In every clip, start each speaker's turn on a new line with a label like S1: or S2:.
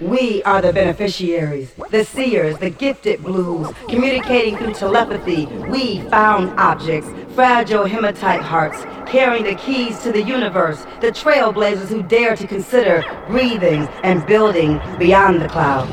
S1: We are the beneficiaries, the seers, the gifted blues, communicating through telepathy. We found objects, fragile hematite hearts, carrying the keys to the universe, the trailblazers who dare to consider breathing and building beyond the clouds.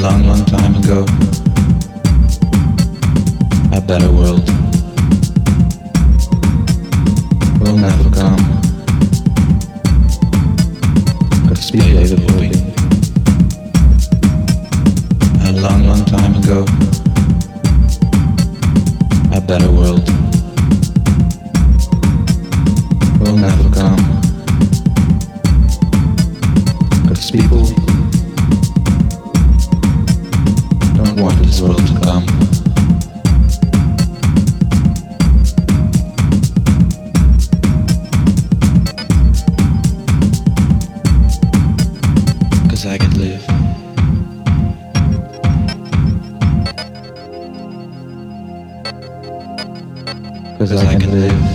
S2: long, long time ago. A better world will never come. Could speak the void. A long, long time ago. A better world will never come. Cause people world
S3: to come. because I, I can live. live.